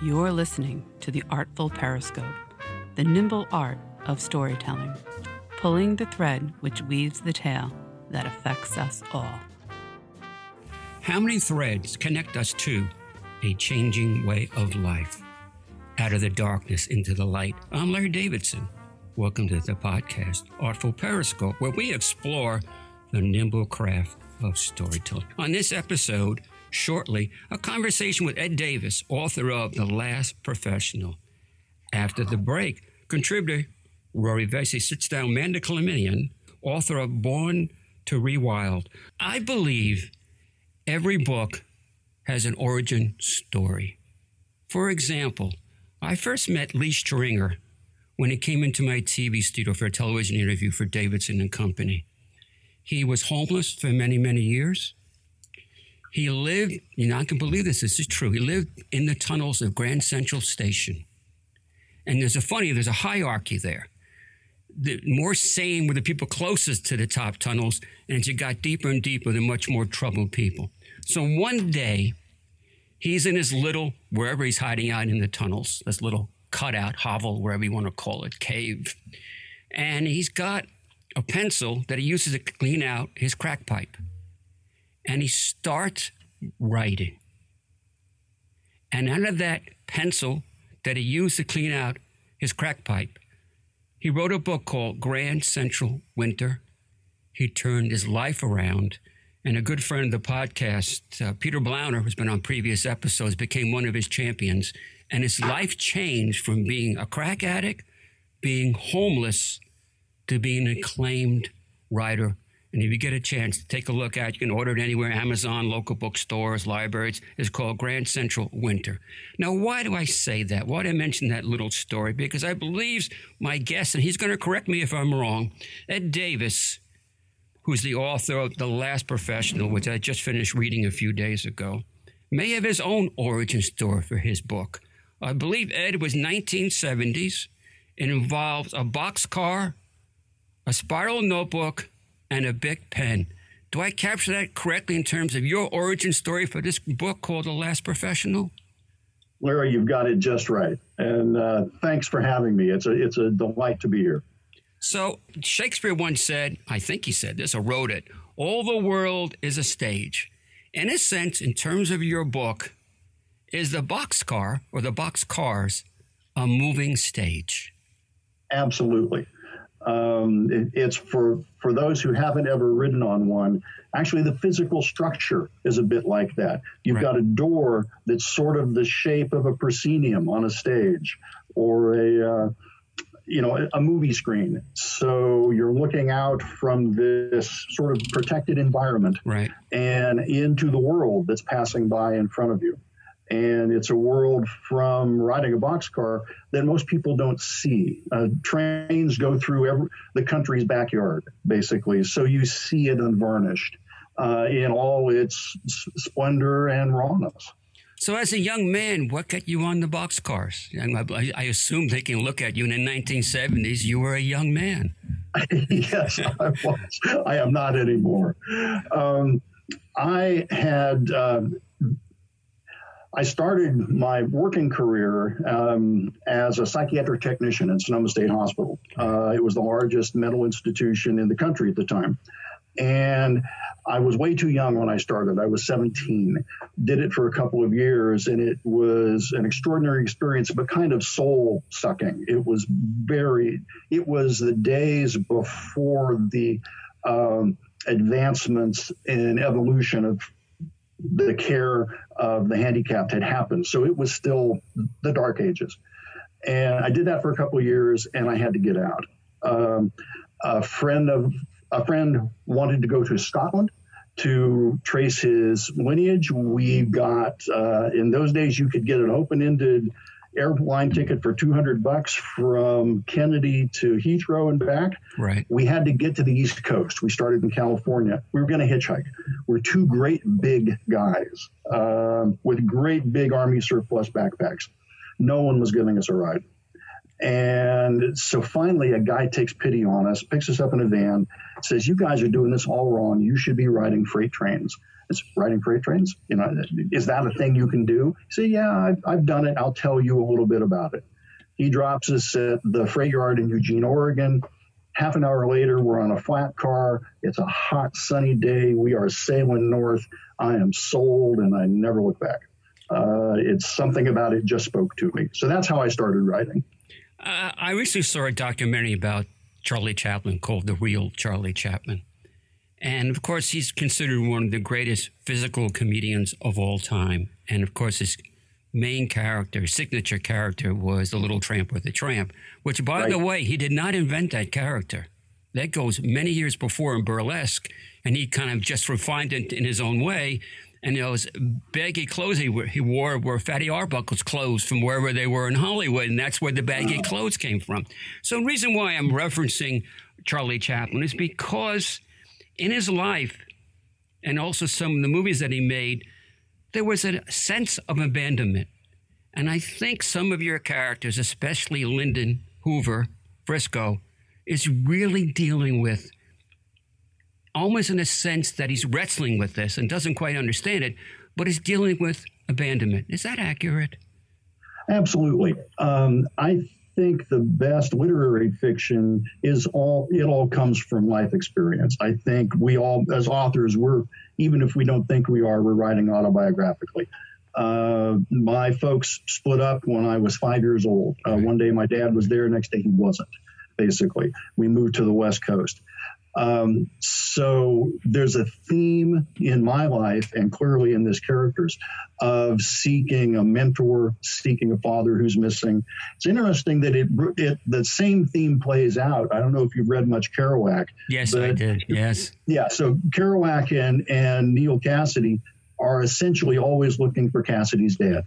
You're listening to the Artful Periscope, the nimble art of storytelling, pulling the thread which weaves the tale that affects us all. How many threads connect us to a changing way of life? Out of the darkness into the light. I'm Larry Davidson. Welcome to the podcast, Artful Periscope, where we explore the nimble craft of storytelling. On this episode, shortly, a conversation with Ed Davis, author of The Last Professional. After the break, contributor Rory Vesey sits down Amanda Cleminian, author of Born to Rewild. I believe every book has an origin story. For example, I first met Lee Stringer when he came into my TV studio for a television interview for Davidson and Company. He was homeless for many, many years. He lived, you know, I can believe this, this is true. He lived in the tunnels of Grand Central Station. And there's a funny, there's a hierarchy there. The more sane were the people closest to the top tunnels, and as you got deeper and deeper, the much more troubled people. So one day, he's in his little, wherever he's hiding out in the tunnels, this little cutout, hovel, wherever you want to call it, cave. And he's got a pencil that he uses to clean out his crack pipe and he starts writing. And out of that pencil that he used to clean out his crack pipe, he wrote a book called Grand Central Winter. He turned his life around. And a good friend of the podcast, uh, Peter Blauner, who's been on previous episodes, became one of his champions. And his life changed from being a crack addict, being homeless, to being an acclaimed writer and if you get a chance to take a look at, you can order it anywhere Amazon, local bookstores, libraries. It's called Grand Central Winter. Now, why do I say that? Why do I mention that little story? Because I believe my guest, and he's going to correct me if I'm wrong, Ed Davis, who's the author of The Last Professional, which I just finished reading a few days ago, may have his own origin story for his book. I believe Ed was 1970s. It involves a boxcar, a spiral notebook, and a big pen. Do I capture that correctly in terms of your origin story for this book called The Last Professional? Larry, you've got it just right. And uh, thanks for having me. It's a, it's a delight to be here. So, Shakespeare once said, I think he said this or wrote it, all the world is a stage. In a sense, in terms of your book, is the boxcar or the box cars a moving stage? Absolutely. Um, it, it's for for those who haven't ever ridden on one. Actually, the physical structure is a bit like that. You've right. got a door that's sort of the shape of a proscenium on a stage, or a uh, you know a movie screen. So you're looking out from this sort of protected environment, right. and into the world that's passing by in front of you and it's a world from riding a boxcar that most people don't see. Uh, trains go through every, the country's backyard, basically, so you see it unvarnished uh, in all its splendor and rawness. So, as a young man, what got you on the boxcars? I, I assume they can look at you in the 1970s. You were a young man. yes, I was. I am not anymore. Um, I had. Uh, I started my working career um, as a psychiatric technician at Sonoma State Hospital. Uh, it was the largest mental institution in the country at the time. And I was way too young when I started. I was 17. Did it for a couple of years, and it was an extraordinary experience, but kind of soul sucking. It was very, it was the days before the um, advancements in evolution of the care of the handicapped had happened. So it was still the dark ages. And I did that for a couple years and I had to get out. Um, a friend of a friend wanted to go to Scotland to trace his lineage. We got uh, in those days you could get an open-ended airline ticket for 200 bucks from Kennedy to Heathrow and back. Right. We had to get to the East Coast. We started in California. We were going to hitchhike. We're two great big guys um, with great big Army surplus backpacks. No one was giving us a ride. And so finally, a guy takes pity on us, picks us up in a van, says, "You guys are doing this all wrong. You should be riding freight trains." It's riding freight trains. You know, is that a thing you can do? Say, yeah, I've, I've done it. I'll tell you a little bit about it. He drops us at the freight yard in Eugene, Oregon. Half an hour later, we're on a flat car. It's a hot, sunny day. We are sailing north. I am sold, and I never look back. Uh, it's something about it just spoke to me. So that's how I started writing. Uh, I recently saw a documentary about Charlie Chaplin called The Real Charlie Chaplin. And of course, he's considered one of the greatest physical comedians of all time. And of course, his main character, signature character, was the little tramp with the tramp, which, by right. the way, he did not invent that character. That goes many years before in burlesque, and he kind of just refined it in his own way. And those baggy clothes he, he wore were Fatty Arbuckle's clothes from wherever they were in Hollywood, and that's where the baggy clothes came from. So, the reason why I'm referencing Charlie Chaplin is because in his life, and also some of the movies that he made, there was a sense of abandonment. And I think some of your characters, especially Lyndon Hoover, Frisco, is really dealing with almost in a sense that he's wrestling with this and doesn't quite understand it, but is dealing with abandonment. Is that accurate? Absolutely. Um, I think the best literary fiction is all it all comes from life experience. I think we all as authors we're even if we don't think we are, we're writing autobiographically. Uh, my folks split up when I was five years old. Uh, one day my dad was there, next day he wasn't. Basically, we moved to the West Coast. Um, so there's a theme in my life and clearly in this character's of seeking a mentor, seeking a father who's missing. It's interesting that it, it the same theme plays out. I don't know if you've read much Kerouac. Yes, I did. Yes. Yeah. So Kerouac and and Neal Cassady are essentially always looking for Cassady's dad.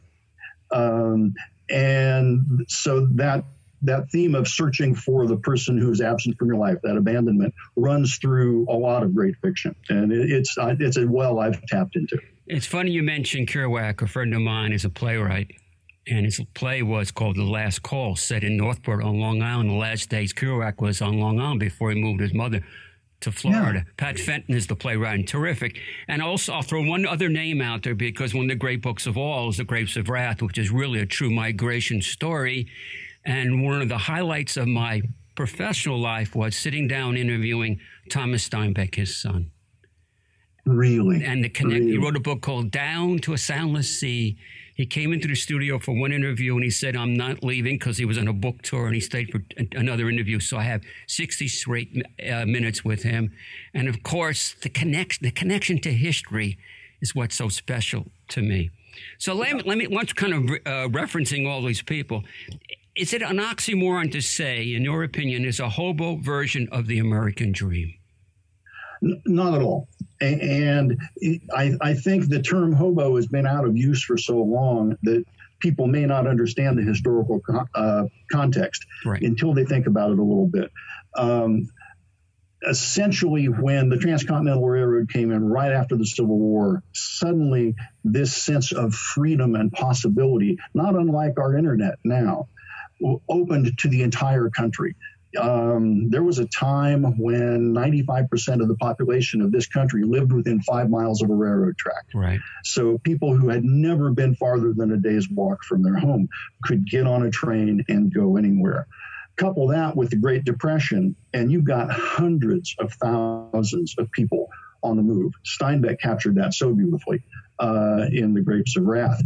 Um, and so that that theme of searching for the person who's absent from your life, that abandonment, runs through a lot of great fiction, and it, it's uh, it's a well I've tapped into. It's funny you mentioned Kerouac. A friend of mine is a playwright, and his play was called The Last Call, set in Northport on Long Island. The last days Kerouac was on Long Island before he moved his mother to Florida. Yeah. Pat Fenton is the playwright and terrific. And also, I'll throw one other name out there because one of the great books of all is The Grapes of Wrath, which is really a true migration story. And one of the highlights of my professional life was sitting down interviewing Thomas Steinbeck, his son. Really? And the connect, really? he wrote a book called Down to a Soundless Sea. He came into the studio for one interview and he said, I'm not leaving because he was on a book tour and he stayed for another interview. So I have 60 straight uh, minutes with him. And of course, the, connect, the connection to history is what's so special to me. So let me, let me once kind of uh, referencing all these people, is it an oxymoron to say, in your opinion, is a hobo version of the American dream? Not at all. And I, I think the term hobo has been out of use for so long that people may not understand the historical uh, context right. until they think about it a little bit. Um, essentially, when the Transcontinental Railroad came in right after the Civil War, suddenly this sense of freedom and possibility, not unlike our internet now, opened to the entire country. Um, there was a time when 95% of the population of this country lived within five miles of a railroad track. Right. So people who had never been farther than a day's walk from their home could get on a train and go anywhere. Couple that with the Great Depression, and you've got hundreds of thousands of people on the move. Steinbeck captured that so beautifully uh, in The Grapes of Wrath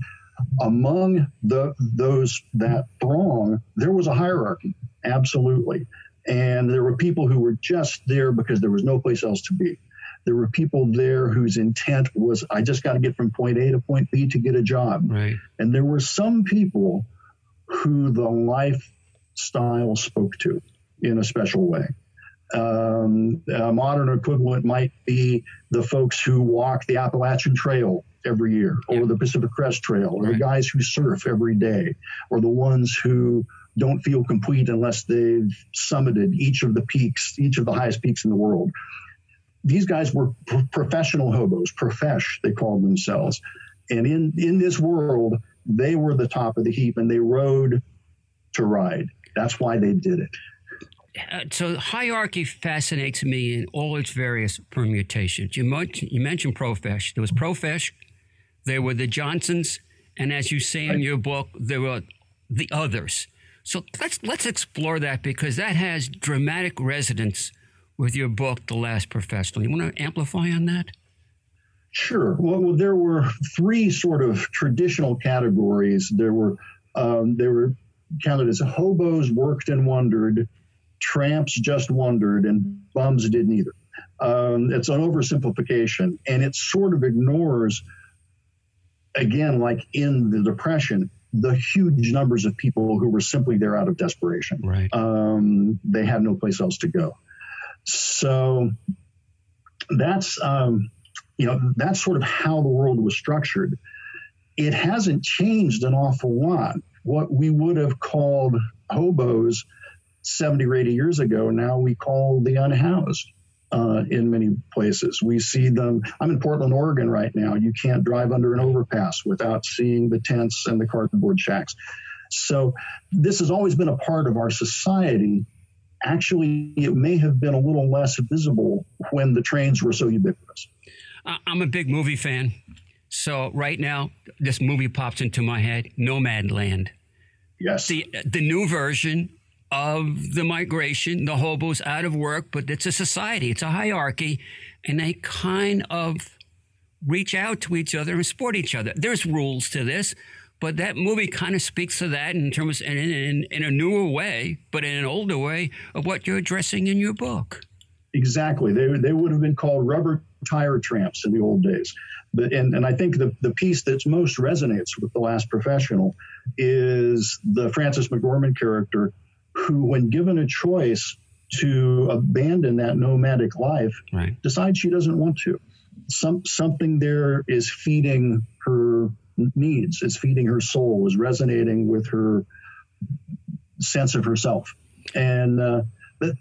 among the those that throng, there was a hierarchy, absolutely. And there were people who were just there because there was no place else to be. There were people there whose intent was, I just got to get from point A to point B to get a job. Right. And there were some people who the lifestyle spoke to in a special way. Um, a modern equivalent might be the folks who walk the Appalachian Trail every year, or yeah. the Pacific Crest Trail, or right. the guys who surf every day, or the ones who don't feel complete unless they've summited each of the peaks, each of the highest peaks in the world. These guys were professional hobos, profesh, they called themselves. And in, in this world, they were the top of the heap and they rode to ride. That's why they did it. Uh, so hierarchy fascinates me in all its various permutations. You, you mentioned Profesh. There was Profesh, there were the Johnsons, and as you say in your book, there were the others. So let's let's explore that because that has dramatic resonance with your book, The Last Professional. You want to amplify on that? Sure. Well, there were three sort of traditional categories. There were um, there were counted as hobos worked and wondered, tramps just wondered, and bums didn't either. Um, it's an oversimplification, and it sort of ignores, again, like in the Depression, the huge numbers of people who were simply there out of desperation. Right. Um, they had no place else to go. So that's um, you know that's sort of how the world was structured. It hasn't changed an awful lot. What we would have called hobos 70 or 80 years ago, now we call the unhoused. Uh, in many places. We see them. I'm in Portland, Oregon right now. You can't drive under an overpass without seeing the tents and the cardboard shacks. So, this has always been a part of our society. Actually, it may have been a little less visible when the trains were so ubiquitous. I'm a big movie fan. So, right now, this movie pops into my head Nomadland. Yes. The, the new version of the migration, the hobos out of work, but it's a society, it's a hierarchy, and they kind of reach out to each other and support each other. There's rules to this, but that movie kind of speaks to that in terms in, in, in a newer way, but in an older way of what you're addressing in your book. Exactly. They, they would have been called rubber tire tramps in the old days. But, and, and I think the, the piece that most resonates with The Last Professional is the Frances McDormand character who, when given a choice to abandon that nomadic life, right. decides she doesn't want to. Some something there is feeding her needs, is feeding her soul, is resonating with her sense of herself, and uh,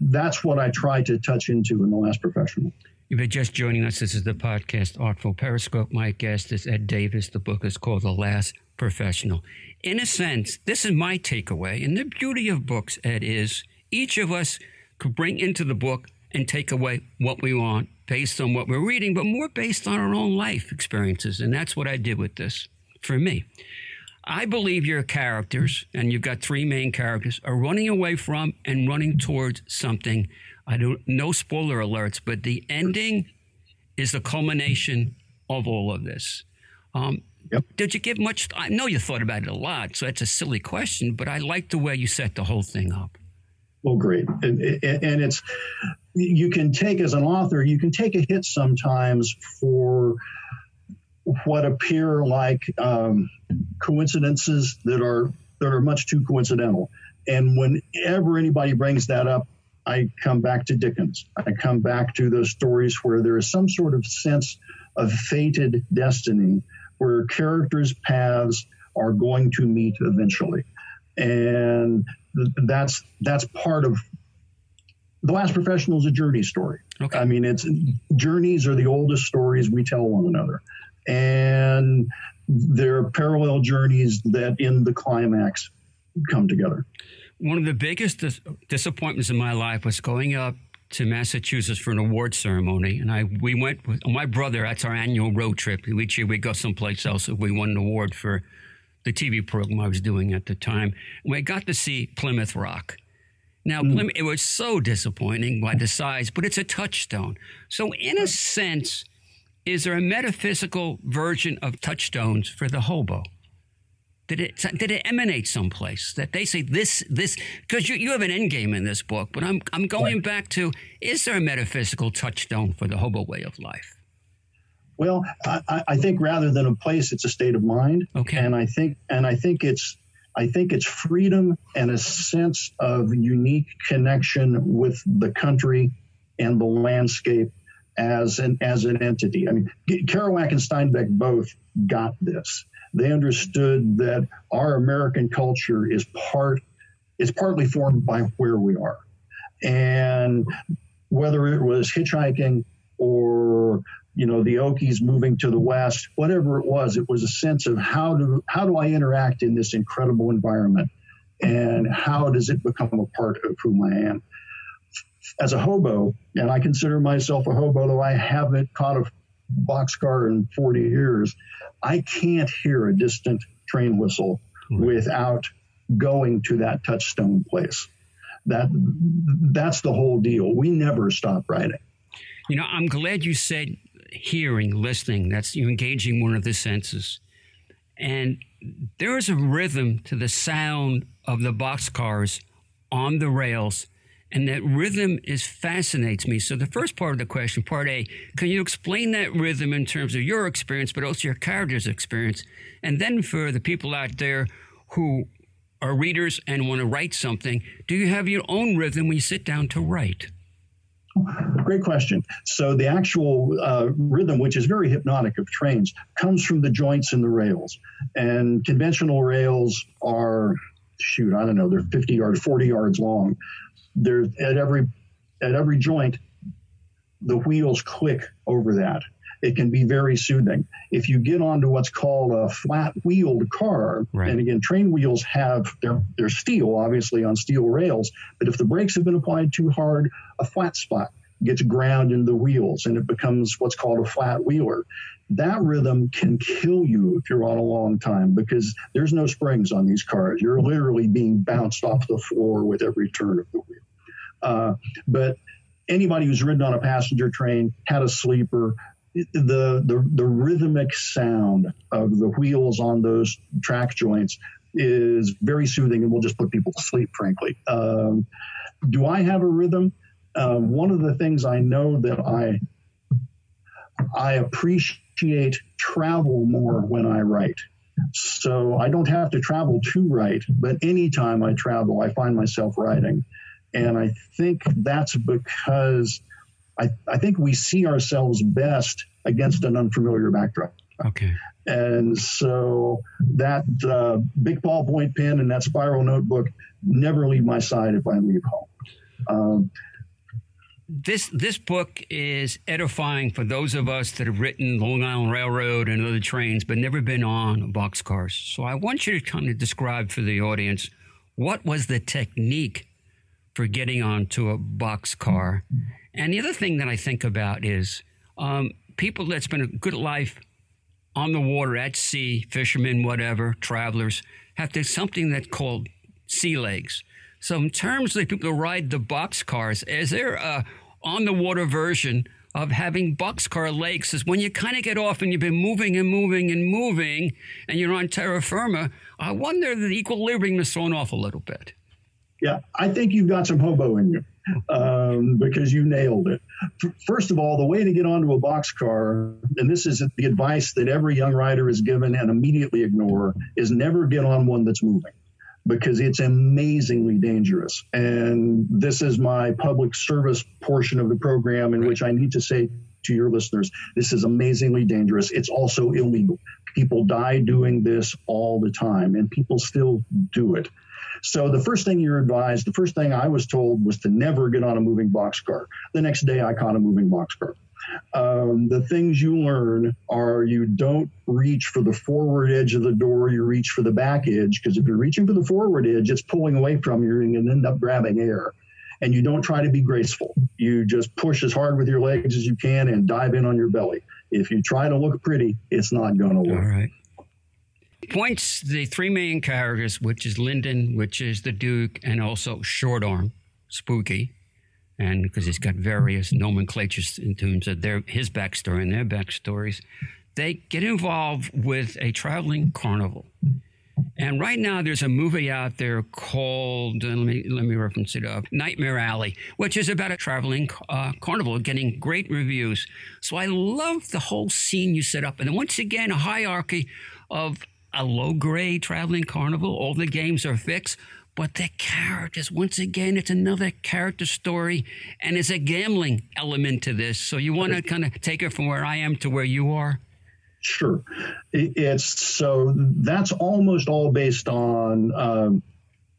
that's what I try to touch into in the last professional. If you're just joining us, this is the podcast Artful Periscope. My guest is Ed Davis. The book is called The Last Professional in a sense, this is my takeaway. And the beauty of books, Ed, is each of us could bring into the book and take away what we want based on what we're reading, but more based on our own life experiences. And that's what I did with this for me. I believe your characters, and you've got three main characters, are running away from and running towards something. I don't no spoiler alerts, but the ending is the culmination of all of this. Um, Yep. Did you give much? I know you thought about it a lot, so that's a silly question, but I like the way you set the whole thing up. Well, great. And, and it's, you can take, as an author, you can take a hit sometimes for what appear like um, coincidences that are that are much too coincidental. And whenever anybody brings that up, I come back to Dickens. I come back to those stories where there is some sort of sense of fated destiny where characters' paths are going to meet eventually, and that's that's part of the last professional is a journey story. Okay. I mean, it's journeys are the oldest stories we tell one another, and there are parallel journeys that in the climax come together. One of the biggest dis- disappointments in my life was going up to Massachusetts for an award ceremony, and I we went with my brother. That's our annual road trip. Each year we go someplace else. We won an award for the TV program I was doing at the time. And we got to see Plymouth Rock. Now, mm. Plymouth, it was so disappointing by the size, but it's a touchstone. So, in a sense, is there a metaphysical version of touchstones for the hobo? Did it did it emanate someplace that they say this this because you, you have an end game in this book, but I'm I'm going right. back to is there a metaphysical touchstone for the hobo way of life? Well, I, I think rather than a place, it's a state of mind. Okay, and I think and I think it's I think it's freedom and a sense of unique connection with the country and the landscape as an as an entity. I mean, Kerouac and Steinbeck both got this they understood that our American culture is part is partly formed by where we are. And whether it was hitchhiking or you know the Okies moving to the west, whatever it was, it was a sense of how do how do I interact in this incredible environment, and how does it become a part of whom I am? As a hobo, and I consider myself a hobo, though I haven't caught a boxcar in 40 years, I can't hear a distant train whistle without going to that touchstone place. That that's the whole deal. We never stop writing. You know, I'm glad you said hearing, listening. That's you engaging one of the senses. And there is a rhythm to the sound of the boxcars on the rails. And that rhythm is fascinates me. So the first part of the question, part A, can you explain that rhythm in terms of your experience, but also your character's experience? And then for the people out there who are readers and want to write something, do you have your own rhythm when you sit down to write? Great question. So the actual uh, rhythm, which is very hypnotic of trains, comes from the joints in the rails. And conventional rails are, shoot, I don't know, they're 50 yards, 40 yards long. They're at every at every joint, the wheels click over that it can be very soothing. If you get onto what's called a flat wheeled car, right. and again, train wheels have their, their steel, obviously on steel rails, but if the brakes have been applied too hard, a flat spot gets ground in the wheels and it becomes what's called a flat wheeler. That rhythm can kill you if you're on a long time because there's no springs on these cars. You're literally being bounced off the floor with every turn of the wheel. Uh, but anybody who's ridden on a passenger train, had a sleeper, the, the the rhythmic sound of the wheels on those track joints is very soothing and will just put people to sleep. Frankly, um, do I have a rhythm? Uh, one of the things I know that I I appreciate travel more when I write. So I don't have to travel to write, but anytime I travel, I find myself writing. And I think that's because I, I think we see ourselves best against an unfamiliar backdrop. Okay. And so that uh, big ballpoint pen and that spiral notebook never leave my side if I leave home. Um, this this book is edifying for those of us that have written Long Island Railroad and other trains, but never been on boxcars. So I want you to kind of describe for the audience what was the technique for getting onto a boxcar and the other thing that I think about is um, people that spend a good life on the water at sea, fishermen, whatever, travelers, have to something that's called sea legs. So, in terms of people ride the box cars, is there a on the water version of having boxcar lakes? Is when you kind of get off and you've been moving and moving and moving, and you're on terra firma. I wonder the equilibrium is thrown off a little bit. Yeah, I think you've got some hobo in you um, because you nailed it. First of all, the way to get onto a boxcar, and this is the advice that every young rider is given and immediately ignore, is never get on one that's moving because it's amazingly dangerous. And this is my public service portion of the program in which I need to say to your listeners, this is amazingly dangerous. It's also illegal. People die doing this all the time, and people still do it. So the first thing you're advised, the first thing I was told was to never get on a moving boxcar. The next day I caught a moving boxcar. Um, the things you learn are you don't reach for the forward edge of the door, you reach for the back edge, because if you're reaching for the forward edge, it's pulling away from you and you end up grabbing air. And you don't try to be graceful. You just push as hard with your legs as you can and dive in on your belly. If you try to look pretty, it's not going to work. All right points the three main characters, which is Lyndon, which is the Duke, and also Short Arm, Spooky, and because he's got various nomenclatures in terms of their his backstory and their backstories, they get involved with a traveling carnival. And right now, there's a movie out there called let me let me reference it up, Nightmare Alley, which is about a traveling uh, carnival getting great reviews. So I love the whole scene you set up, and then once again, a hierarchy of a low grade traveling carnival. All the games are fixed, but the characters, once again, it's another character story and it's a gambling element to this. So you want to kind of take it from where I am to where you are? Sure. It's so that's almost all based on um,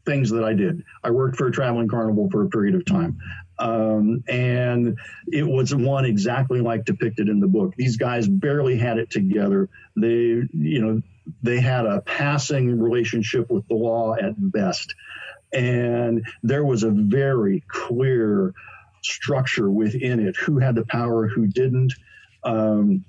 things that I did. I worked for a traveling carnival for a period of time. Um, and it was one exactly like depicted in the book. These guys barely had it together. They, you know, They had a passing relationship with the law at best. And there was a very clear structure within it who had the power, who didn't. Um,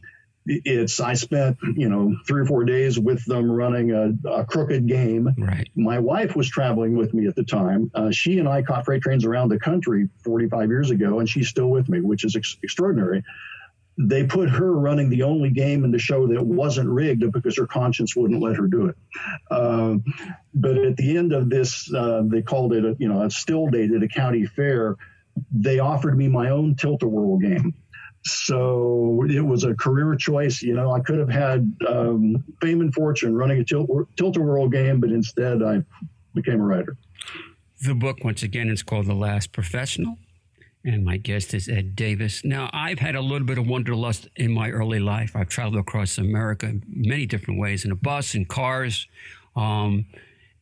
it's I spent you know three or four days with them running a, a crooked game. Right. My wife was traveling with me at the time. Uh, she and I caught freight trains around the country 45 years ago, and she's still with me, which is ex- extraordinary. They put her running the only game in the show that wasn't rigged because her conscience wouldn't let her do it. Uh, but at the end of this, uh, they called it a you know a still date at a county fair. They offered me my own tilt-a-whirl game so it was a career choice. You know, I could have had um, fame and fortune running a tilt a whirl game, but instead I became a writer. The book, once again, is called The Last Professional. And my guest is Ed Davis. Now, I've had a little bit of wanderlust in my early life. I've traveled across America in many different ways in a bus, in cars. Um,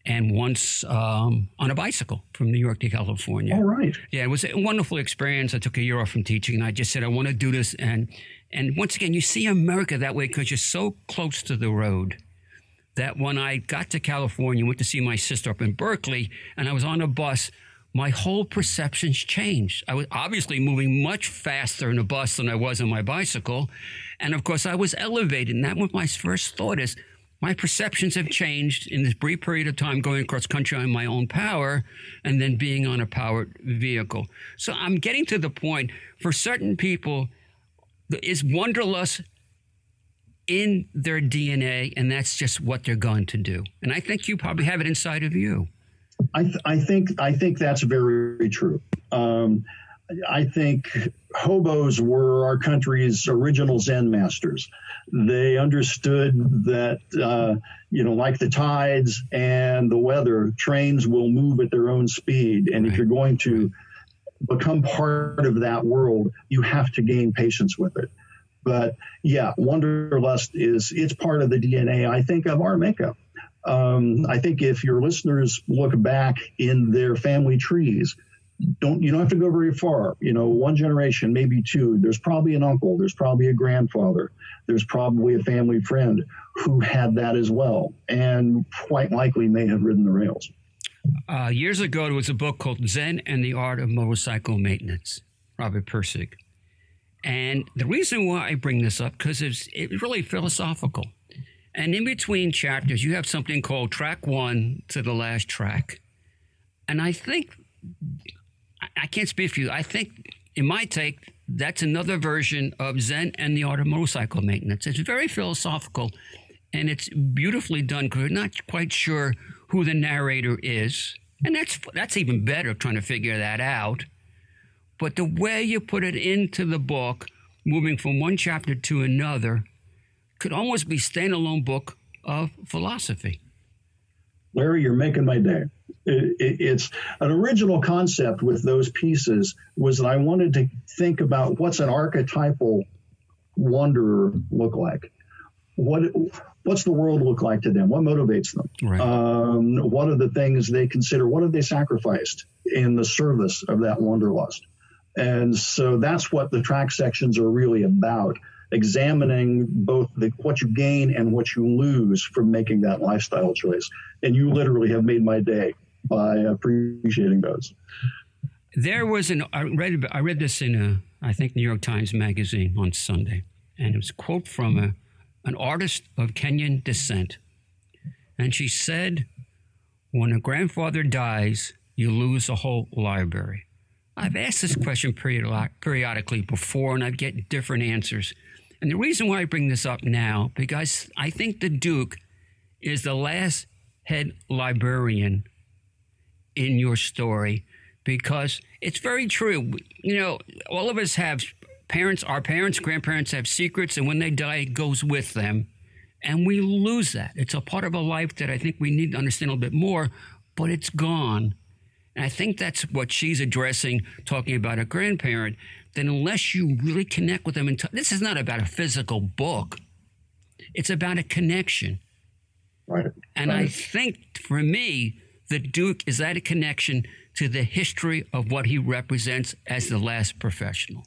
and once um, on a bicycle from New York to California. All right. Yeah, it was a wonderful experience. I took a year off from teaching, and I just said I want to do this. And and once again, you see America that way because you're so close to the road. That when I got to California, went to see my sister up in Berkeley, and I was on a bus. My whole perceptions changed. I was obviously moving much faster in a bus than I was on my bicycle. And of course, I was elevated. And that was my first thought is, my perceptions have changed in this brief period of time going across country on my own power and then being on a powered vehicle. So I'm getting to the point for certain people is wanderlust in their DNA, and that's just what they're going to do. And I think you probably have it inside of you. I, th- I think I think that's very true. Um, I think hobos were our country's original Zen masters. They understood that, uh, you know, like the tides and the weather, trains will move at their own speed. And if you're going to become part of that world, you have to gain patience with it. But yeah, wanderlust is it's part of the DNA, I think, of our makeup. Um, I think if your listeners look back in their family trees, don't you don't have to go very far. You know one generation maybe two. There's probably an uncle. There's probably a grandfather. There's probably a family friend who had that as well and quite likely may have ridden the rails. Uh, years ago there was a book called zen and the art of motorcycle maintenance robert pirsig and the reason why i bring this up because it's, it's really philosophical and in between chapters you have something called track one to the last track and i think I can't speak for you. I think, in my take, that's another version of Zen and the art of motorcycle maintenance. It's very philosophical and it's beautifully done because we're not quite sure who the narrator is. And that's, that's even better trying to figure that out. But the way you put it into the book, moving from one chapter to another, could almost be standalone book of philosophy. Larry, you're making my day. It, it, it's an original concept with those pieces was that I wanted to think about what's an archetypal wanderer look like. What what's the world look like to them? What motivates them? Right. Um, what are the things they consider? What have they sacrificed in the service of that wanderlust? And so that's what the track sections are really about examining both the, what you gain and what you lose from making that lifestyle choice. And you literally have made my day by appreciating those. There was an I read I read this in a I think New York Times magazine on Sunday, and it was a quote from a, an artist of Kenyan descent, and she said, "When a grandfather dies, you lose a whole library." I've asked this question periodically before, and I get different answers. And the reason why I bring this up now, because I think the Duke is the last head librarian in your story, because it's very true. You know, all of us have parents, our parents, grandparents have secrets, and when they die, it goes with them. And we lose that. It's a part of a life that I think we need to understand a little bit more, but it's gone. And I think that's what she's addressing, talking about a grandparent then unless you really connect with them, and t- this is not about a physical book, it's about a connection. Right. And right. I think for me, the Duke is that a connection to the history of what he represents as the last professional.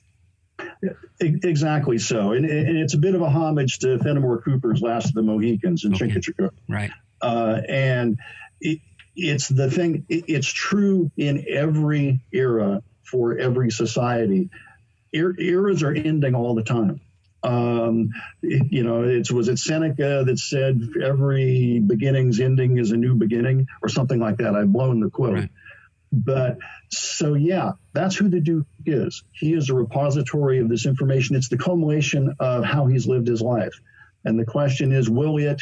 Exactly so, and, and, it's a bit of a homage to Fenimore Cooper's Last of the Mohicans in okay. Chingachgook. Right. Uh, and it, it's the thing. It, it's true in every era for every society. Er, eras are ending all the time. Um, you know, it was it Seneca that said every beginning's ending is a new beginning, or something like that. I've blown the quote. Right. But so, yeah, that's who the Duke is. He is a repository of this information. It's the culmination of how he's lived his life. And the question is, will it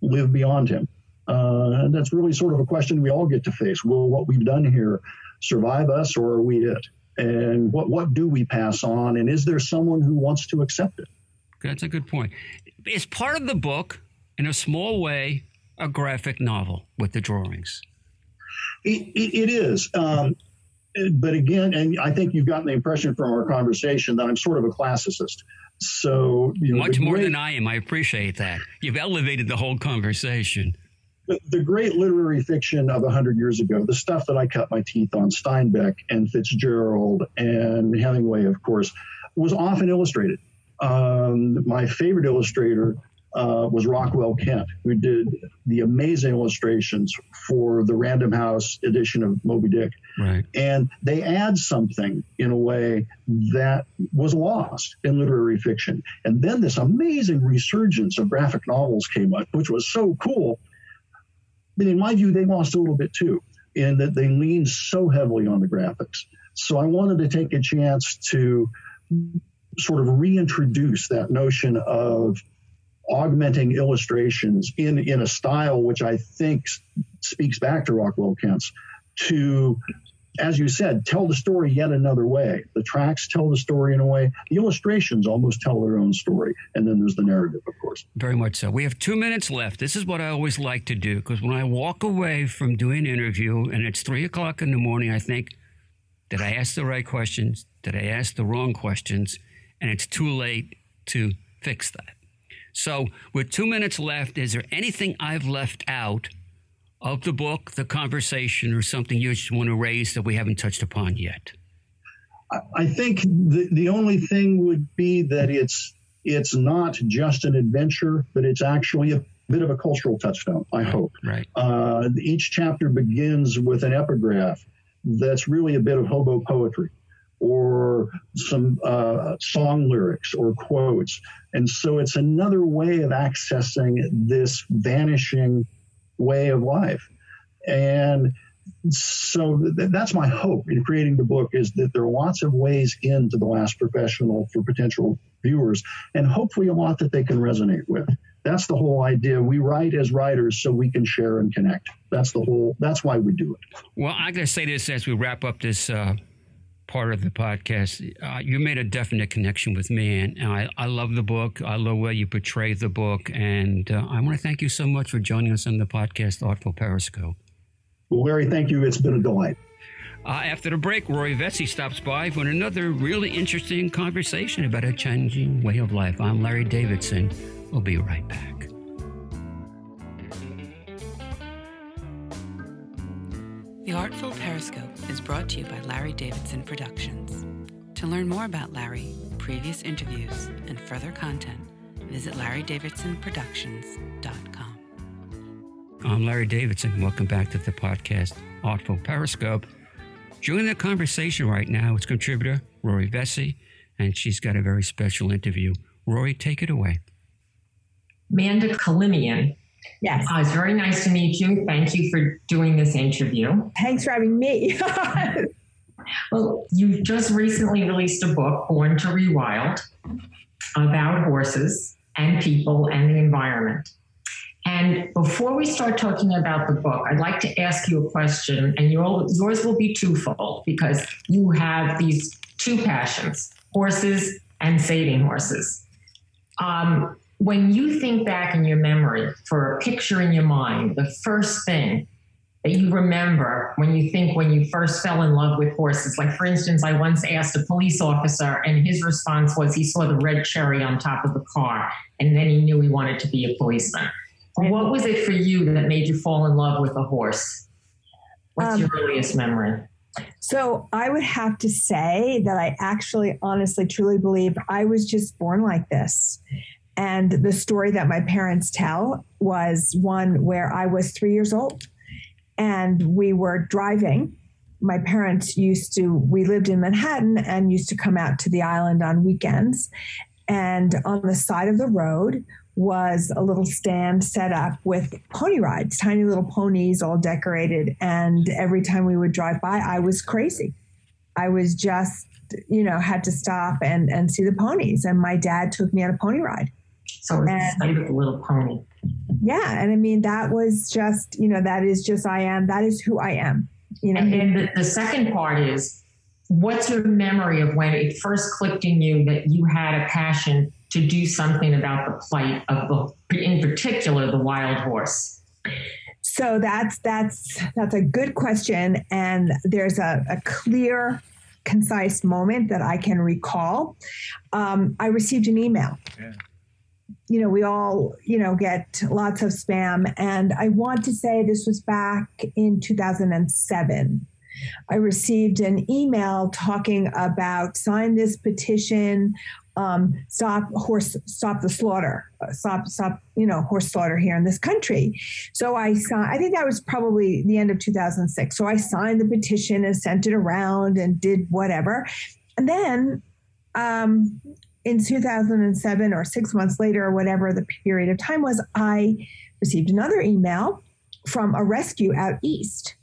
live beyond him? Uh, and that's really sort of a question we all get to face. Will what we've done here survive us or are we it? And what, what do we pass on? And is there someone who wants to accept it? That's a good point. Is part of the book, in a small way, a graphic novel with the drawings? it, it is. Um, but again, and I think you've gotten the impression from our conversation that I'm sort of a classicist. So, you know, much more great, than I am. I appreciate that. You've elevated the whole conversation. The, the great literary fiction of 100 years ago, the stuff that I cut my teeth on, Steinbeck and Fitzgerald and Hemingway, of course, was often illustrated. Um, my favorite illustrator uh, was Rockwell Kent, who did the amazing illustrations for the Random House edition of Moby Dick. Right. And they add something in a way that was lost in literary fiction. And then this amazing resurgence of graphic novels came up, which was so cool. But in my view, they lost a little bit too, in that they leaned so heavily on the graphics. So I wanted to take a chance to sort of reintroduce that notion of augmenting illustrations in, in a style which I think speaks back to Rockwell Kent's to, as you said, tell the story yet another way. The tracks tell the story in a way. The illustrations almost tell their own story. And then there's the narrative, of course. Very much so. We have two minutes left. This is what I always like to do because when I walk away from doing an interview and it's three o'clock in the morning, I think, did I ask the right questions? Did I ask the wrong questions? And it's too late to fix that. So, with two minutes left, is there anything I've left out of the book, the conversation, or something you just want to raise that we haven't touched upon yet? I think the, the only thing would be that it's it's not just an adventure, but it's actually a bit of a cultural touchstone. I hope. Right. Uh, each chapter begins with an epigraph that's really a bit of hobo poetry or some uh, song lyrics or quotes. And so it's another way of accessing this vanishing way of life. And so th- that's my hope in creating the book is that there are lots of ways into the last professional for potential viewers and hopefully a lot that they can resonate with. That's the whole idea. We write as writers so we can share and connect. That's the whole that's why we do it. Well i gotta say this as we wrap up this uh, part of the podcast, uh, you made a definite connection with me, and, and I, I, love the book. I love where you portray the book, and uh, I want to thank you so much for joining us on the podcast, Artful Periscope. Well, Larry, thank you. It's been a delight. Uh, after the break, Rory Vesey stops by for another really interesting conversation about a changing way of life. I'm Larry Davidson. We'll be right back. The Artful Periscope is brought to you by Larry Davidson Productions. To learn more about Larry, previous interviews, and further content, visit larrydavidsonproductions.com. I'm Larry Davidson. Welcome back to the podcast Artful Periscope. Joining the conversation right now is contributor Rory Vesey, and she's got a very special interview. Rory, take it away. Amanda Kalimian Yes. Uh, it's very nice to meet you. Thank you for doing this interview. Thanks for having me. well, you just recently released a book, Born to Rewild, about horses and people and the environment. And before we start talking about the book, I'd like to ask you a question, and yours will be twofold because you have these two passions horses and saving horses. Um, when you think back in your memory for a picture in your mind, the first thing that you remember when you think when you first fell in love with horses, like for instance, I once asked a police officer, and his response was he saw the red cherry on top of the car, and then he knew he wanted to be a policeman. What was it for you that made you fall in love with a horse? What's um, your earliest memory? So I would have to say that I actually, honestly, truly believe I was just born like this. And the story that my parents tell was one where I was three years old and we were driving. My parents used to, we lived in Manhattan and used to come out to the island on weekends. And on the side of the road was a little stand set up with pony rides, tiny little ponies all decorated. And every time we would drive by, I was crazy. I was just, you know, had to stop and, and see the ponies. And my dad took me on a pony ride. So it's and, a little pony. Yeah. And I mean, that was just, you know, that is just I am. That is who I am. You know, and then the, the second part is what's your memory of when it first clicked in you that you had a passion to do something about the plight of the, in particular, the wild horse? So that's that's that's a good question, and there's a, a clear, concise moment that I can recall. Um, I received an email. Yeah. You know, we all you know get lots of spam, and I want to say this was back in 2007 I received an email talking about sign this petition, um, stop horse, stop the slaughter, stop, stop, you know, horse slaughter here in this country. So I signed, I think that was probably the end of 2006. So I signed the petition and sent it around and did whatever. And then um, in 2007 or six months later or whatever the period of time was, I received another email from a rescue out east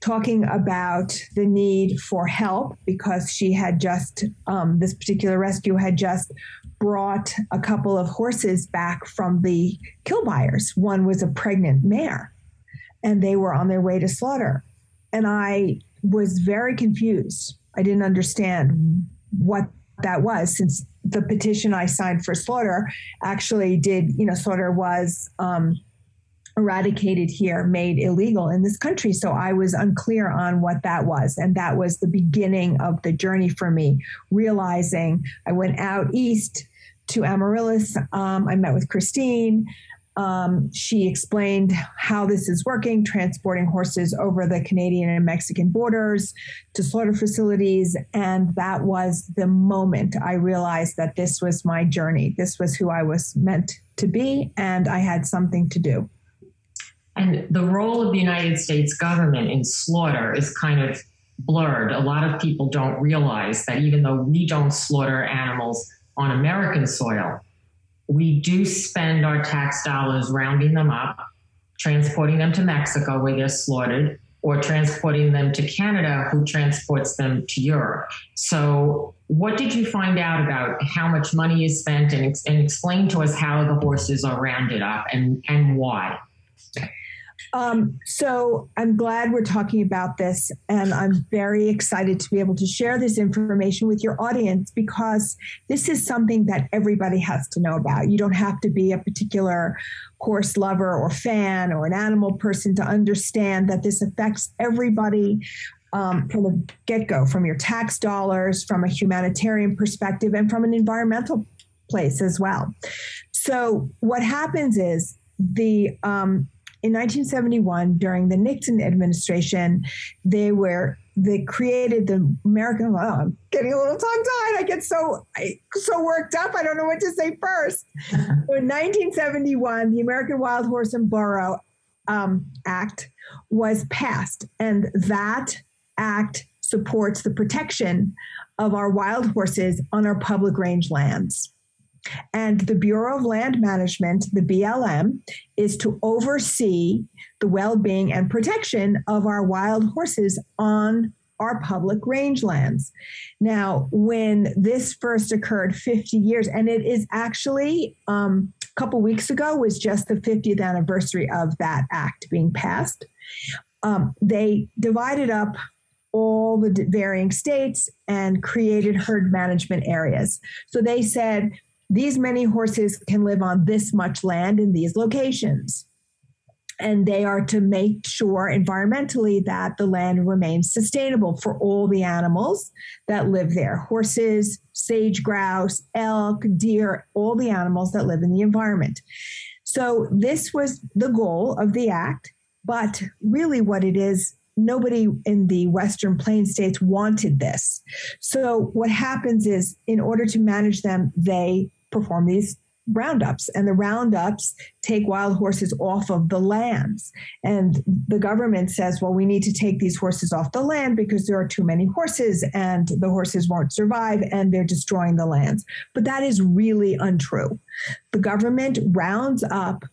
talking about the need for help because she had just, um, this particular rescue had just brought a couple of horses back from the kill buyers. One was a pregnant mare, and they were on their way to slaughter. And I was very confused. I didn't understand what that was since the petition I signed for slaughter actually did, you know, slaughter was um, eradicated here, made illegal in this country. So I was unclear on what that was. And that was the beginning of the journey for me, realizing I went out east to Amaryllis. Um, I met with Christine. Um, she explained how this is working, transporting horses over the Canadian and Mexican borders to slaughter facilities. And that was the moment I realized that this was my journey. This was who I was meant to be, and I had something to do. And the role of the United States government in slaughter is kind of blurred. A lot of people don't realize that even though we don't slaughter animals on American soil, we do spend our tax dollars rounding them up, transporting them to Mexico where they're slaughtered, or transporting them to Canada, who transports them to Europe. So, what did you find out about how much money is spent and, and explain to us how the horses are rounded up and, and why? Um, so I'm glad we're talking about this, and I'm very excited to be able to share this information with your audience because this is something that everybody has to know about. You don't have to be a particular horse lover or fan or an animal person to understand that this affects everybody um, from the get go, from your tax dollars, from a humanitarian perspective, and from an environmental place as well. So, what happens is the um, in 1971 during the Nixon administration, they were they created the American. Oh, I'm getting a little tongue tied. I get so I, so worked up. I don't know what to say first. so in 1971, the American Wild Horse and Burro um, Act was passed, and that act supports the protection of our wild horses on our public range lands. And the Bureau of Land Management, the BLM, is to oversee the well being and protection of our wild horses on our public rangelands. Now, when this first occurred 50 years, and it is actually um, a couple weeks ago, was just the 50th anniversary of that act being passed. Um, they divided up all the varying states and created herd management areas. So they said, these many horses can live on this much land in these locations. And they are to make sure environmentally that the land remains sustainable for all the animals that live there horses, sage grouse, elk, deer, all the animals that live in the environment. So, this was the goal of the act. But really, what it is nobody in the Western Plain states wanted this. So what happens is, in order to manage them, they perform these roundups. And the roundups take wild horses off of the lands. And the government says well we need to take these horses off the land because there are too many horses and the horses won't survive and they're destroying the lands. But that is really untrue. The government rounds up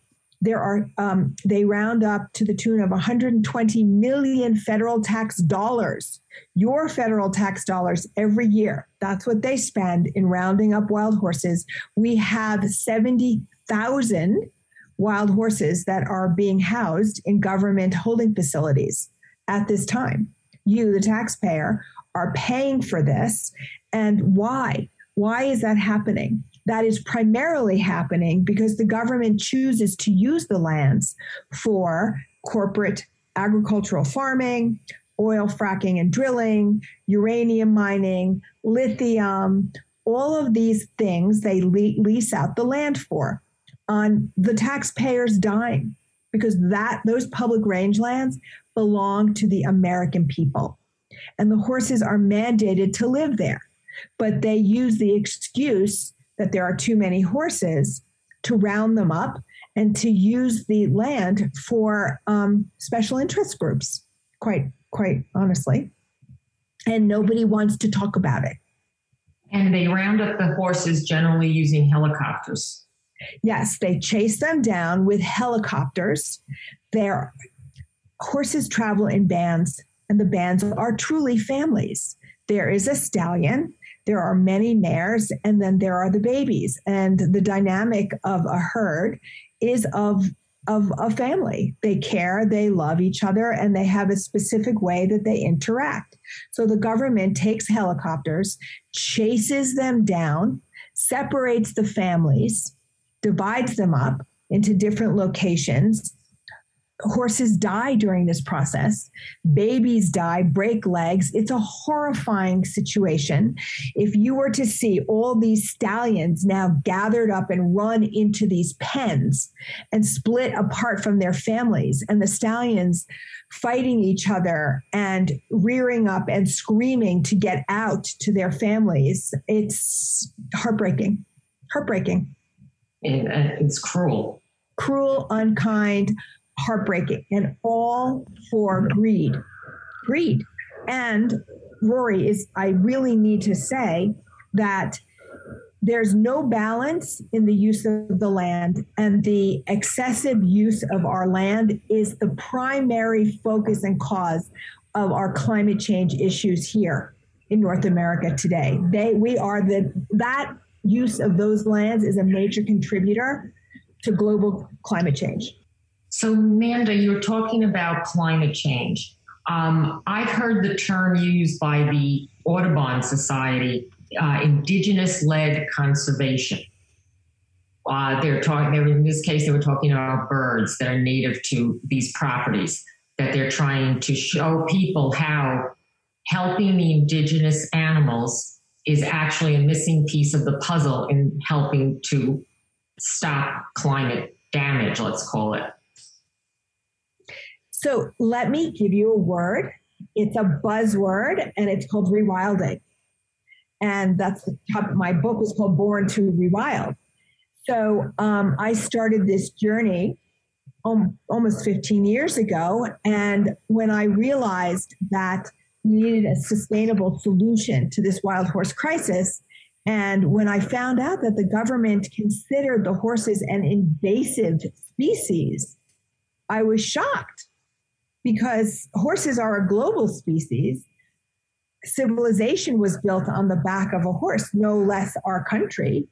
there are um, they round up to the tune of 120 million federal tax dollars your federal tax dollars every year. That's what they spend in rounding up wild horses. We have 70,000 wild horses that are being housed in government holding facilities at this time. You the taxpayer are paying for this. And why? Why is that happening? That is primarily happening because the government chooses to use the lands for corporate agricultural farming, oil fracking and drilling, uranium mining, lithium, all of these things they le- lease out the land for on the taxpayers' dime because that those public rangelands belong to the American people. And the horses are mandated to live there. But they use the excuse that there are too many horses to round them up and to use the land for um, special interest groups quite quite honestly. And nobody wants to talk about it. And they round up the horses generally using helicopters. Yes they chase them down with helicopters. Their horses travel in bands and the bands are truly families. There is a stallion there are many mares and then there are the babies. And the dynamic of a herd is of of a family. They care they love each other and they have a specific way that they interact. So the government takes helicopters chases them down separates the families divides them up into different locations horses die during this process babies die break legs. It's a horrifying situation. If you were to see all these stallions now gathered up and run into these pens and split apart from their families and the stallions fighting each other and rearing up and screaming to get out to their families it's heartbreaking heartbreaking. And, uh, it's cruel. Cruel unkind heartbreaking and all for greed. Greed. And Rory is, I really need to say that there's no balance in the use of the land, and the excessive use of our land is the primary focus and cause of our climate change issues here in North America today. They we are the that use of those lands is a major contributor to global climate change. So, Manda, you're talking about climate change. Um, I've heard the term used by the Audubon Society, uh, indigenous-led conservation. Uh, they're talking. They in this case, they were talking about birds that are native to these properties. That they're trying to show people how helping the indigenous animals is actually a missing piece of the puzzle in helping to stop climate damage. Let's call it. So let me give you a word. It's a buzzword and it's called rewilding. And that's the top, my book was called Born to Rewild. So um, I started this journey um, almost 15 years ago. And when I realized that we needed a sustainable solution to this wild horse crisis, and when I found out that the government considered the horses an invasive species, I was shocked because horses are a global species. Civilization was built on the back of a horse, no less our country.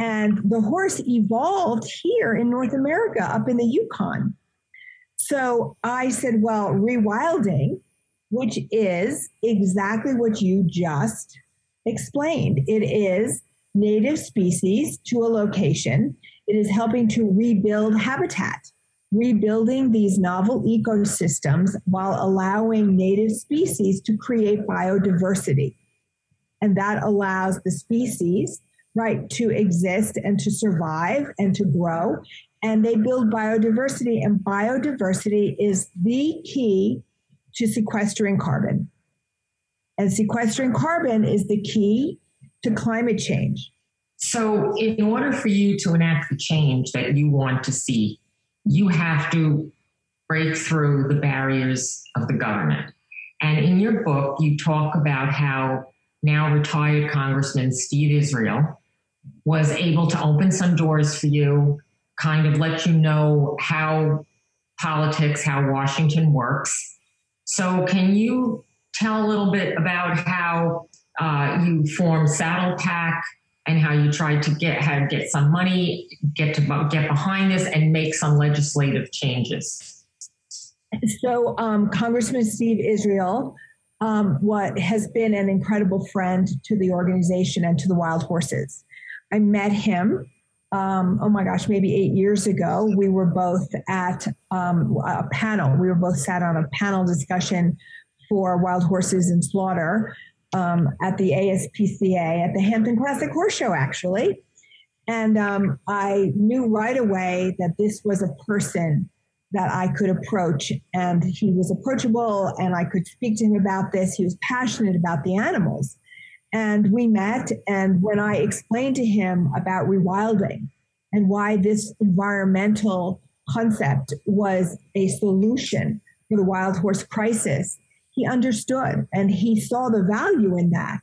And the horse evolved here in North America, up in the Yukon. So I said, well, rewilding, which is exactly what you just explained. It is native species to a location. It is helping to rebuild habitat rebuilding these novel ecosystems while allowing native species to create biodiversity. And that allows the species, right, to exist and to survive and to grow. And they build biodiversity, and biodiversity is the key to sequestering carbon. And sequestering carbon is the key to climate change. So, in order for you to enact the change that you want to see, you have to break through the barriers of the government. And in your book, you talk about how now retired Congressman Steve Israel was able to open some doors for you, kind of let you know how politics, how Washington works. So, can you tell a little bit about how uh, you formed Saddle PAC and how you tried to get how get some money, get to get behind this, and make some legislative changes? So, um, Congressman Steve Israel, um, what has been an incredible friend to the organization and to the wild horses. I met him. Um, oh my gosh, maybe eight years ago. We were both at um, a panel. We were both sat on a panel discussion for wild horses and slaughter um, at the ASPCA at the Hampton Classic Horse Show, actually. And um, I knew right away that this was a person that I could approach. And he was approachable, and I could speak to him about this. He was passionate about the animals. And we met, and when I explained to him about rewilding and why this environmental concept was a solution for the wild horse crisis, he understood and he saw the value in that.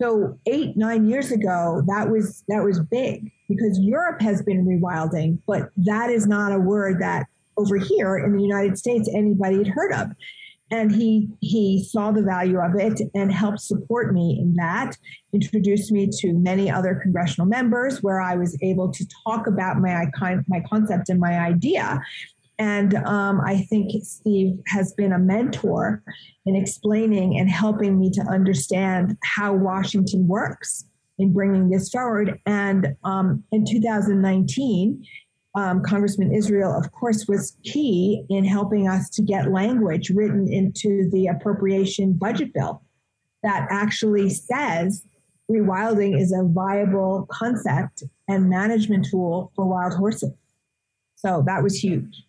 So eight, nine years ago, that was that was big because Europe has been rewilding, but that is not a word that over here in the United States anybody had heard of and he he saw the value of it and helped support me in that introduced me to many other congressional members where i was able to talk about my my concept and my idea and um, i think steve has been a mentor in explaining and helping me to understand how washington works in bringing this forward and um, in 2019 um, Congressman Israel, of course, was key in helping us to get language written into the appropriation budget bill that actually says rewilding is a viable concept and management tool for wild horses. So that was huge.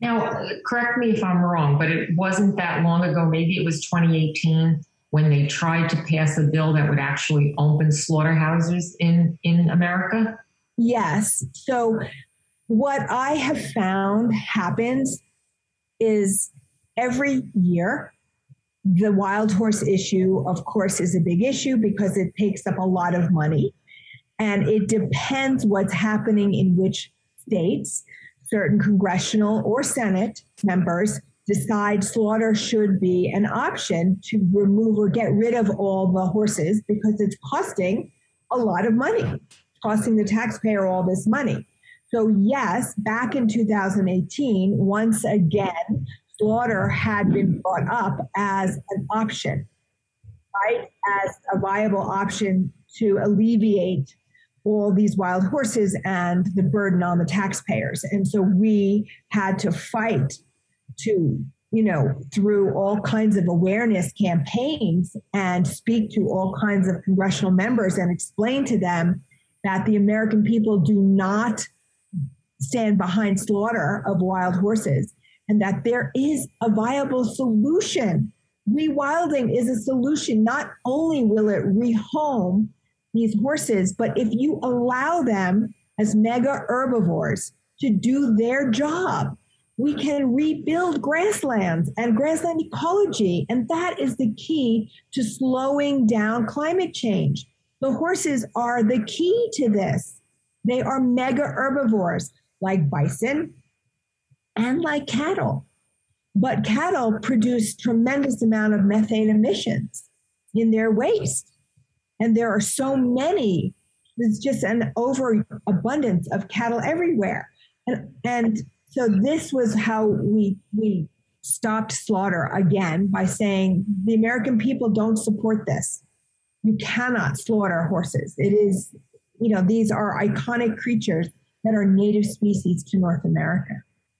Now, correct me if I'm wrong, but it wasn't that long ago, maybe it was 2018, when they tried to pass a bill that would actually open slaughterhouses in, in America? Yes. So what I have found happens is every year, the wild horse issue, of course, is a big issue because it takes up a lot of money. And it depends what's happening in which states. Certain congressional or Senate members decide slaughter should be an option to remove or get rid of all the horses because it's costing a lot of money, costing the taxpayer all this money. So, yes, back in 2018, once again, slaughter had been brought up as an option, right? As a viable option to alleviate all these wild horses and the burden on the taxpayers. And so we had to fight to, you know, through all kinds of awareness campaigns and speak to all kinds of congressional members and explain to them that the American people do not stand behind slaughter of wild horses and that there is a viable solution. Rewilding is a solution. Not only will it rehome these horses, but if you allow them as mega herbivores to do their job, we can rebuild grasslands and grassland ecology. And that is the key to slowing down climate change. The horses are the key to this. They are mega herbivores like bison and like cattle. But cattle produce tremendous amount of methane emissions in their waste. And there are so many, there's just an overabundance of cattle everywhere. And, and so this was how we, we stopped slaughter again by saying the American people don't support this. You cannot slaughter horses. It is, you know, these are iconic creatures that are native species to North America.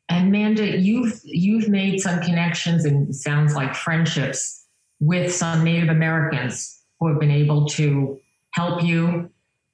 And Manda, you've you've made some connections and sounds like friendships with some Native Americans who have been able to help you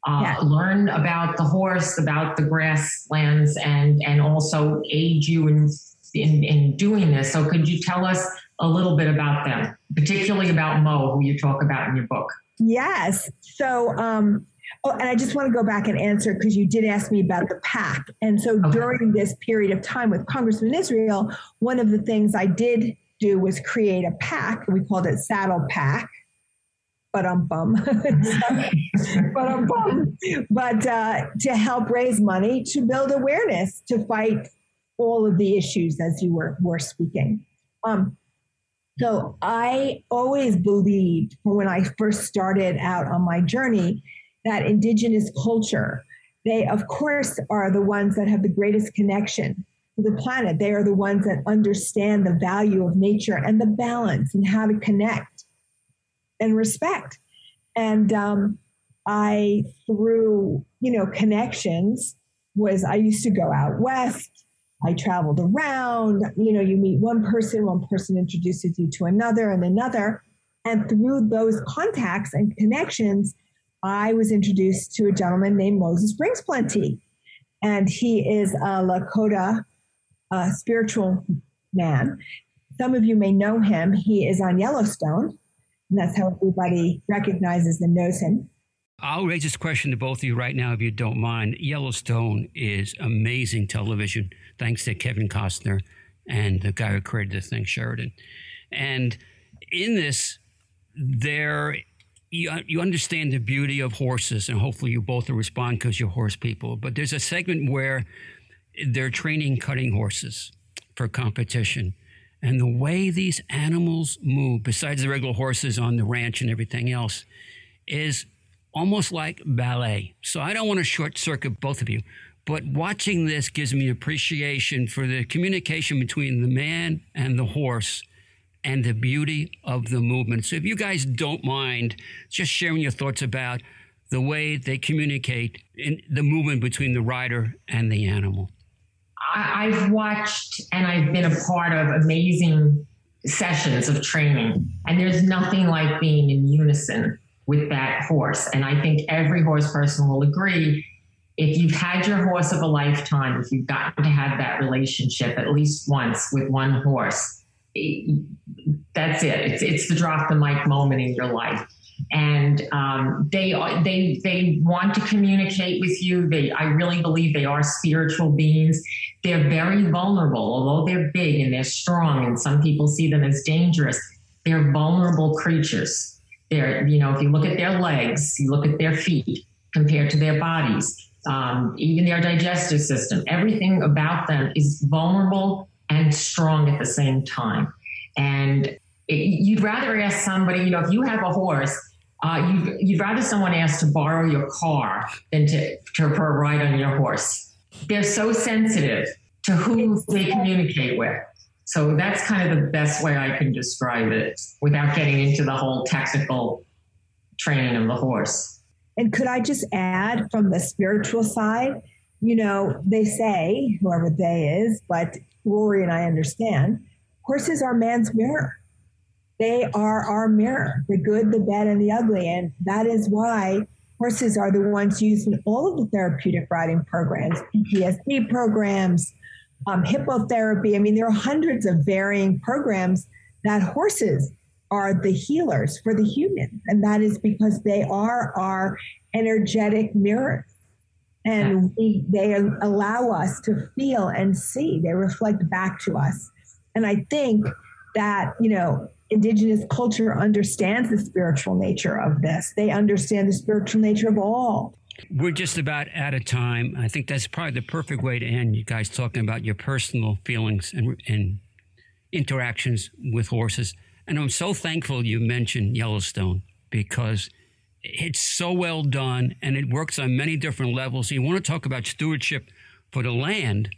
uh, yeah. learn about the horse, about the grasslands, and and also aid you in, in in doing this. So, could you tell us a little bit about them, particularly about Mo, who you talk about in your book. Yes. So, um, oh, and I just want to go back and answer because you did ask me about the PAC. And so okay. during this period of time with Congressman Israel, one of the things I did do was create a PAC. We called it Saddle PAC. But um bum, but um bum, but uh, to help raise money to build awareness to fight all of the issues as you were were speaking. Um, so I always believed when I first started out on my journey that indigenous culture, they of course are the ones that have the greatest connection to the planet. They are the ones that understand the value of nature and the balance and how to connect and respect. And um, I, through you know connections, was I used to go out west I traveled around. You know, you meet one person, one person introduces you to another and another. And through those contacts and connections, I was introduced to a gentleman named Moses Brings Plenty. And he is a Lakota uh, spiritual man. Some of you may know him. He is on Yellowstone, and that's how everybody recognizes and knows him. I'll raise this question to both of you right now, if you don't mind. Yellowstone is amazing television, thanks to Kevin Costner and the guy who created the thing, Sheridan. And in this, there you, you understand the beauty of horses, and hopefully you both will respond because you're horse people. But there's a segment where they're training cutting horses for competition. And the way these animals move, besides the regular horses on the ranch and everything else, is almost like ballet. So I don't want to short circuit both of you, but watching this gives me appreciation for the communication between the man and the horse and the beauty of the movement. So if you guys don't mind just sharing your thoughts about the way they communicate in the movement between the rider and the animal. I've watched and I've been a part of amazing sessions of training, and there's nothing like being in unison with that horse. And I think every horse person will agree if you've had your horse of a lifetime, if you've gotten to have that relationship at least once with one horse, that's it. It's, it's the drop the mic moment in your life. And um, they they they want to communicate with you. They I really believe they are spiritual beings. They're very vulnerable, although they're big and they're strong, and some people see them as dangerous. They're vulnerable creatures their, you know, if you look at their legs, you look at their feet compared to their bodies, um, even their digestive system, everything about them is vulnerable and strong at the same time. And it, you'd rather ask somebody, you know, if you have a horse, uh, you'd, you'd rather someone ask to borrow your car than to, to for a ride on your horse. They're so sensitive to who they communicate with. So that's kind of the best way I can describe it without getting into the whole technical training of the horse. And could I just add from the spiritual side? You know, they say, whoever they is, but Rory and I understand, horses are man's mirror. They are our mirror, the good, the bad, and the ugly. And that is why horses are the ones used in all of the therapeutic riding programs, PTSD programs, um, hippotherapy. I mean, there are hundreds of varying programs that horses are the healers for the human. And that is because they are our energetic mirrors. And we, they allow us to feel and see, they reflect back to us. And I think that, you know, indigenous culture understands the spiritual nature of this. They understand the spiritual nature of all. We're just about out of time. I think that's probably the perfect way to end. You guys talking about your personal feelings and, and interactions with horses. And I'm so thankful you mentioned Yellowstone because it's so well done and it works on many different levels. You want to talk about stewardship for the land?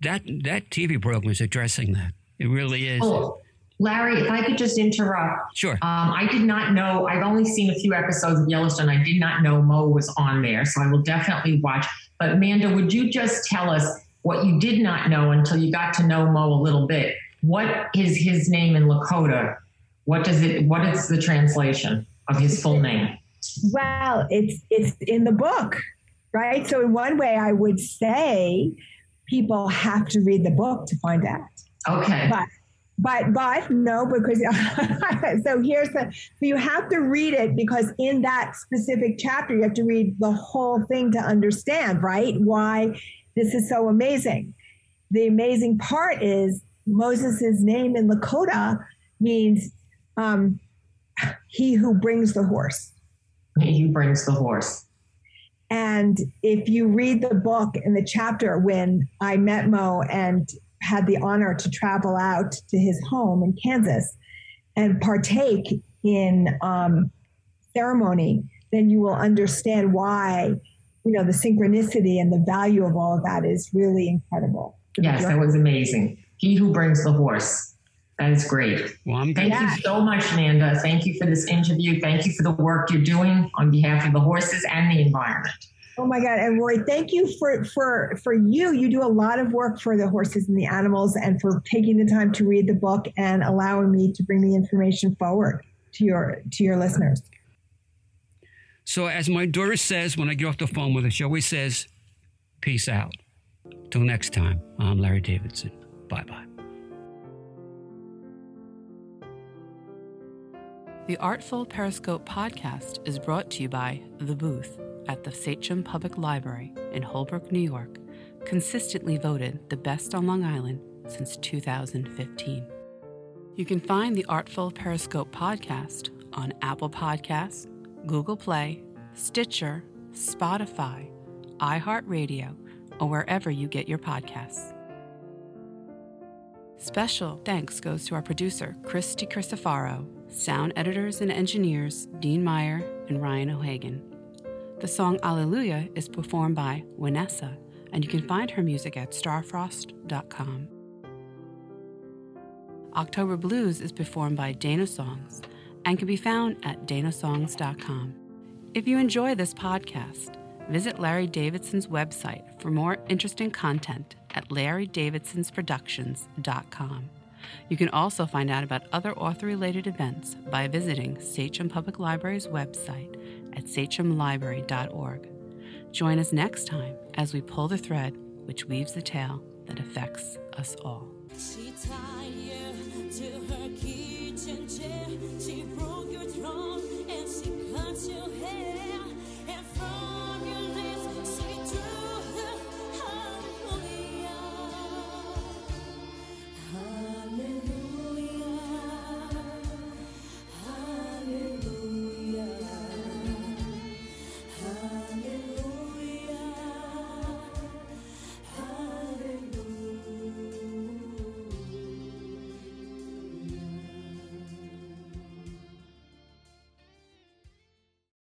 That that TV program is addressing that. It really is. Oh, Larry, if I could just interrupt. Sure. Um, I did not know, I've only seen a few episodes of Yellowstone. I did not know Mo was on there, so I will definitely watch. But Amanda, would you just tell us what you did not know until you got to know Mo a little bit? What is his name in Lakota? What does it, what is the translation of his full name? Well, it's it's in the book, right? So in one way I would say people have to read the book to find out. Okay. But but but no because so here's the so you have to read it because in that specific chapter you have to read the whole thing to understand right? Why this is so amazing. The amazing part is moses's name in lakota means um, he who brings the horse. He who brings the horse. And if you read the book in the chapter when i met mo and had the honor to travel out to his home in Kansas and partake in um, ceremony, then you will understand why, you know, the synchronicity and the value of all of that is really incredible. Yes, that was amazing. He who brings the horse. That is great. Well, I'm Thank Yeah. you so much, Manda. Thank you for this interview. Thank you for the work you're doing on behalf of the horses and the environment. Oh my God! And Roy, thank you for for for you. You do a lot of work for the horses and the animals, and for taking the time to read the book and allowing me to bring the information forward to your to your listeners. So, as my daughter says when I get off the phone with her, she always says, Peace out. Till next time, I'm Larry Davidson. Bye bye. The Artful Periscope podcast is brought to you by The Booth at the Sachem Public Library in Holbrook, New York, consistently voted the best on Long Island since 2015. You can find the Artful Periscope podcast on Apple Podcasts, Google Play, Stitcher, Spotify, iHeartRadio, or wherever you get your podcasts. Special thanks goes to our producer, Chris DiCristofaro, sound editors and engineers, Dean Meyer and Ryan O'Hagan. The song Alleluia is performed by Vanessa, and you can find her music at starfrost.com. October Blues is performed by Dana Songs and can be found at danasongs.com. If you enjoy this podcast, visit Larry Davidson's website for more interesting content at larrydavidsonsproductions.com. You can also find out about other author related events by visiting Sachem Public Library's website at sachemlibrary.org. Join us next time as we pull the thread which weaves the tale that affects us all. Chair. She broke your throne and she cut your